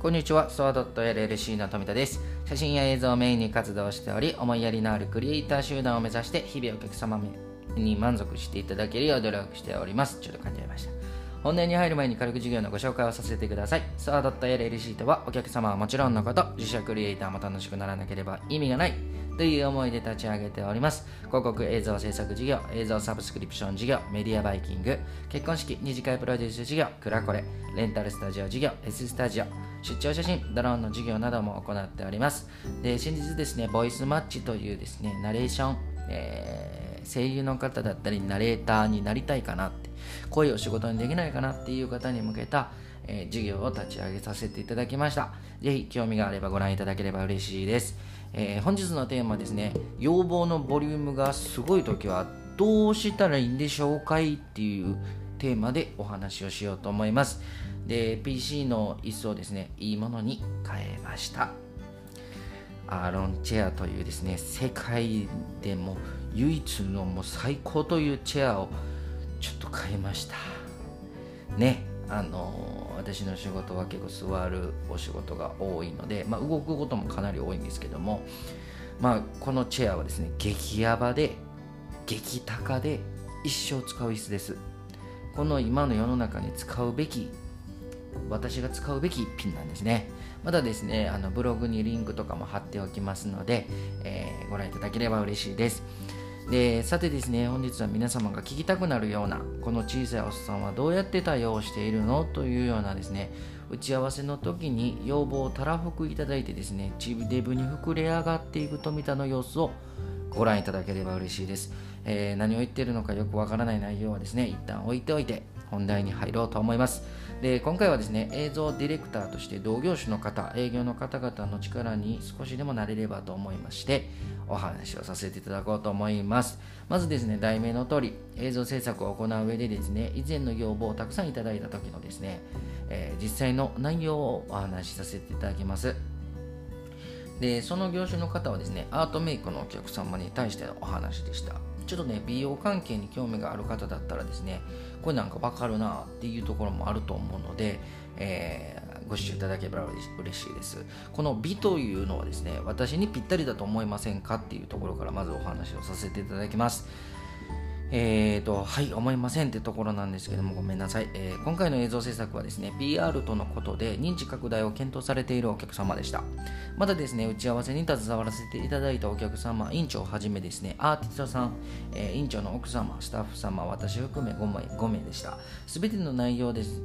こんにちは、ソワドット LLC の富田です。写真や映像をメインに活動しており、思いやりのあるクリエイター集団を目指して、日々お客様に満足していただけるよう努力しております。ちょっと感じました。本題に入る前に軽く授業のご紹介をさせてください。ソワドット LLC とは、お客様はもちろんのこと、自社クリエイターも楽しくならなければ意味がないという思いで立ち上げております。広告映像制作事業、映像サブスクリプション事業、メディアバイキング、結婚式二次会プロデュース事業、クラコレ、レンタルスタジオ事業、S スタジオ、出張写真、ドローンの授業なども行っております。で、先日ですね、ボイスマッチというですね、ナレーション、えー、声優の方だったり、ナレーターになりたいかなって、こういうお仕事にできないかなっていう方に向けた、えー、授業を立ち上げさせていただきました。ぜひ興味があればご覧いただければ嬉しいです。えー、本日のテーマですね、要望のボリュームがすごい時はどうしたらいいんでしょうかい？っていうテーマでお話をしようと思います。で PC の椅子をですねいいものに変えましたアーロンチェアというですね世界でも唯一のもう最高というチェアをちょっと買いましたねあの私の仕事は結構座るお仕事が多いので、まあ、動くこともかなり多いんですけども、まあ、このチェアはですね激ヤバで激高で一生使う椅子です。この今の世の中に使うべき私が使うべきピンなんですね。またですねあのブログにリンクとかも貼っておきますので、えー、ご覧いただければ嬉しいです。でさてですね本日は皆様が聞きたくなるようなこの小さいおっさんはどうやって対応しているのというようなですね打ち合わせの時に要望をたらふくいただいてですねチビデブに膨れ上がっていく富田の様子をご覧いただければ嬉しいです、えー、何を言ってるのかよくわからない内容はですね一旦置いておいて。本題に入ろうと思います。で今回はですね映像ディレクターとして同業種の方営業の方々の力に少しでもなれればと思いましてお話をさせていただこうと思います。まずですね題名の通り映像制作を行う上でですね以前の要望をたくさんいただいた時のですね、えー、実際の内容をお話しさせていただきます。でその業種の方はですねアートメイクのお客様に対してのお話でした。ちょっとね美容関係に興味がある方だったらですねこれなんかわかるなっていうところもあると思うので、えー、ご視聴いただければ嬉しいです。この美というのはですね私にぴったりだと思いませんかっていうところからまずお話をさせていただきます。えーと、はい、思いませんってところなんですけども、ごめんなさい、えー、今回の映像制作はですね、PR とのことで認知拡大を検討されているお客様でした。またですね、打ち合わせに携わらせていただいたお客様、院長をはじめですね、アーティストさん、えー、院長の奥様、スタッフ様、私含め 5, 名 ,5 名でした。すべての内容です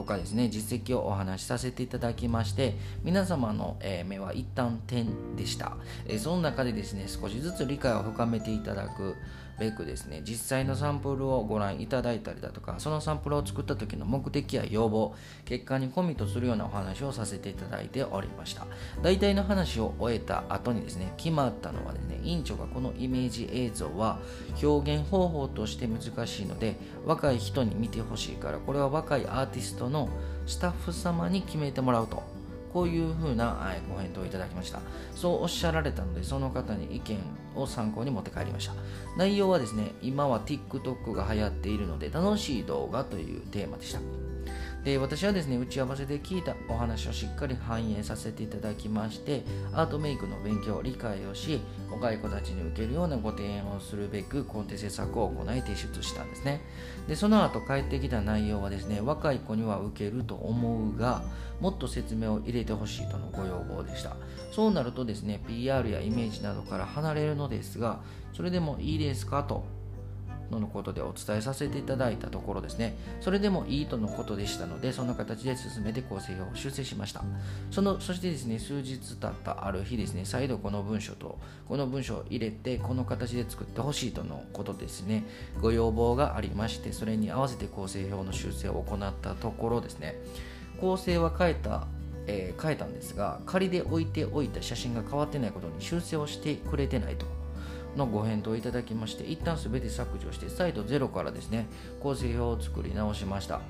とかですね実績をお話しさせていただきまして皆様の、えー、目は一旦点でした、えー、その中でですね少しずつ理解を深めていただくべくですね実際のサンプルをご覧いただいたりだとかそのサンプルを作った時の目的や要望結果にコミットするようなお話をさせていただいておりました。大体の話を終えた後にですね決まったのはですね院長がこのイメージ映像は表現方法として難しいので若い人に見てほしいからこれは若いアーティストのスタッフ様に決めてもらうと。こういうふうなご返答をいただきました。そうおっしゃられたので、その方に意見を参考に持って帰りました。内容はですね、今は TikTok が流行っているので、楽しい動画というテーマでした。で私はですね打ち合わせで聞いたお話をしっかり反映させていただきましてアートメイクの勉強理解をし若い子たちに受けるようなご提案をするべくコンテ制作を行い提出したんですね。でその後返ってきた内容はですね若い子には受けると思うがもっと説明を入れてほしいとのご要望でした。そうなるとですね PR やイメージなどから離れるのですがそれでもいいですかとのことでお伝えさせていただいたところですね。それでもいいとのことでしたのでその形で進めて構成を修正しました。そのそしてですね数日経ったある日ですね再度この文書とこの文章を入れてこの形で作ってほしいとのことですねご要望がありましてそれに合わせて構成表の修正を行ったところですね。構成は変えたえー、変えたんですが仮で置いておいた写真が変わってないことに修正をしてくれてないと。のご返答いただきまして一旦すべて削除して再度ゼロからですね構成表を作り直しました。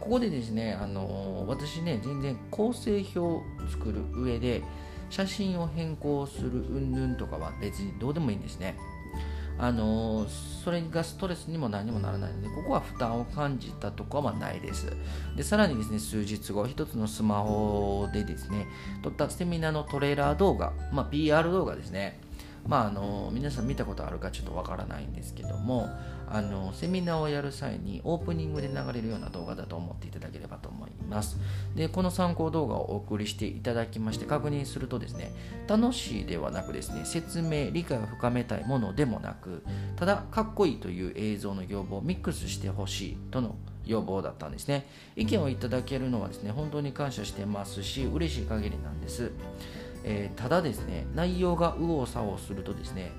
ここでですね、あのー、私ね全然構成表を作る上で写真を変更する云々とかは別にどうでもいいんですね。あのそれがストレスにも何にもならないのでここは負担を感じたところはないです。でさらにですね数日後一つのスマホでですね撮ったセミナーのトレーラー動画、まあ、PR 動画ですね。まあ、あの皆さん見たことあるかちょっとわからないんですけどもあのセミナーをやる際にオープニングで流れるような動画だと思っていただければと思います。でこの参考動画をお送りしていただきまして確認するとですね楽しいではなくですね説明理解を深めたいものでもなくただかっこいいという映像の要望をミックスしてほしいとの要望だったんですね。意見をいただけるのはですね本当に感謝してますし嬉しい限りなんです。えー、ただですね内容が右往左往するとですね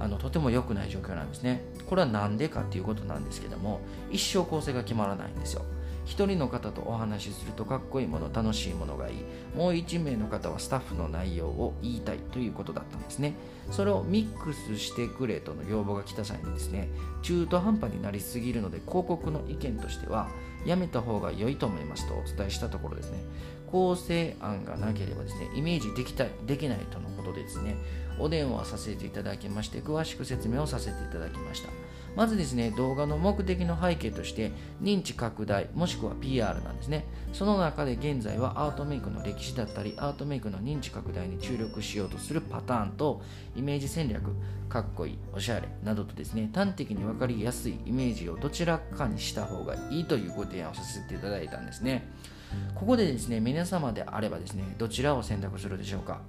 あのとても良くない状況なんですね。これは何でかっていうことなんですけども一生構成が決まらないんですよ。1人の方とお話しするとかっこいいもの楽しいものがいい。もう1名の方はスタッフの内容を言いたいということだったんですね。それをミックスしてくれとの要望が来た際にですね中途半端になりすぎるので広告の意見としてはやめた方が良いと思いますとお伝えしたところですね。構成案がなければですねイメージできたできないとのことでですね。お電話させていただきまして詳しく説明をさせていただきました。まずですね動画の目的の背景として認知拡大もしくは PR なんですね。その中で現在はアートメイクの歴史だったりアートメイクの認知拡大に注力しようとするパターンとイメージ戦略かっこいいおしゃれなどとですね端的に分かりやすいイメージをどちらかにした方がいいというご提案をさせていただいたんですね。ここでですね皆様であればですねどちらを選択するでしょうか。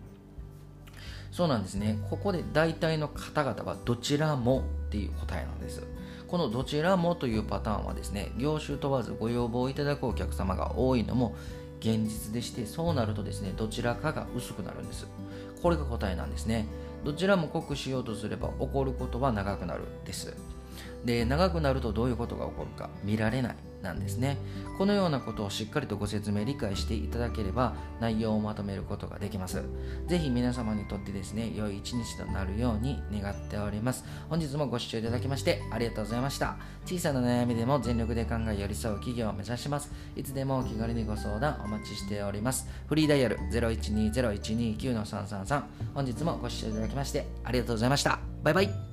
そうなんですね。ここで大体の方々はどちらもっていう答えなんです。このどちらもというパターンはですね業種問わずご要望いただくお客様が多いのも現実でしてそうなるとですねどちらかが薄くなるんです。これが答えなんですね。どちらも濃くしようとすれば起こることは長くなるです。で長くなるとどういうことが起こるか見られないなんですね。このようなことをしっかりとご説明理解していただければ内容をまとめることができます。ぜひ皆様にとってですね良い一日となるように願っております。本日もご視聴いただきましてありがとうございました。小さな悩みでも全力で考え寄り添う企業を目指します。いつでもお気軽にご相談お待ちしております。フリーダイヤル0120-129-333本日もご視聴いただきましてありがとうございました。バイバイ。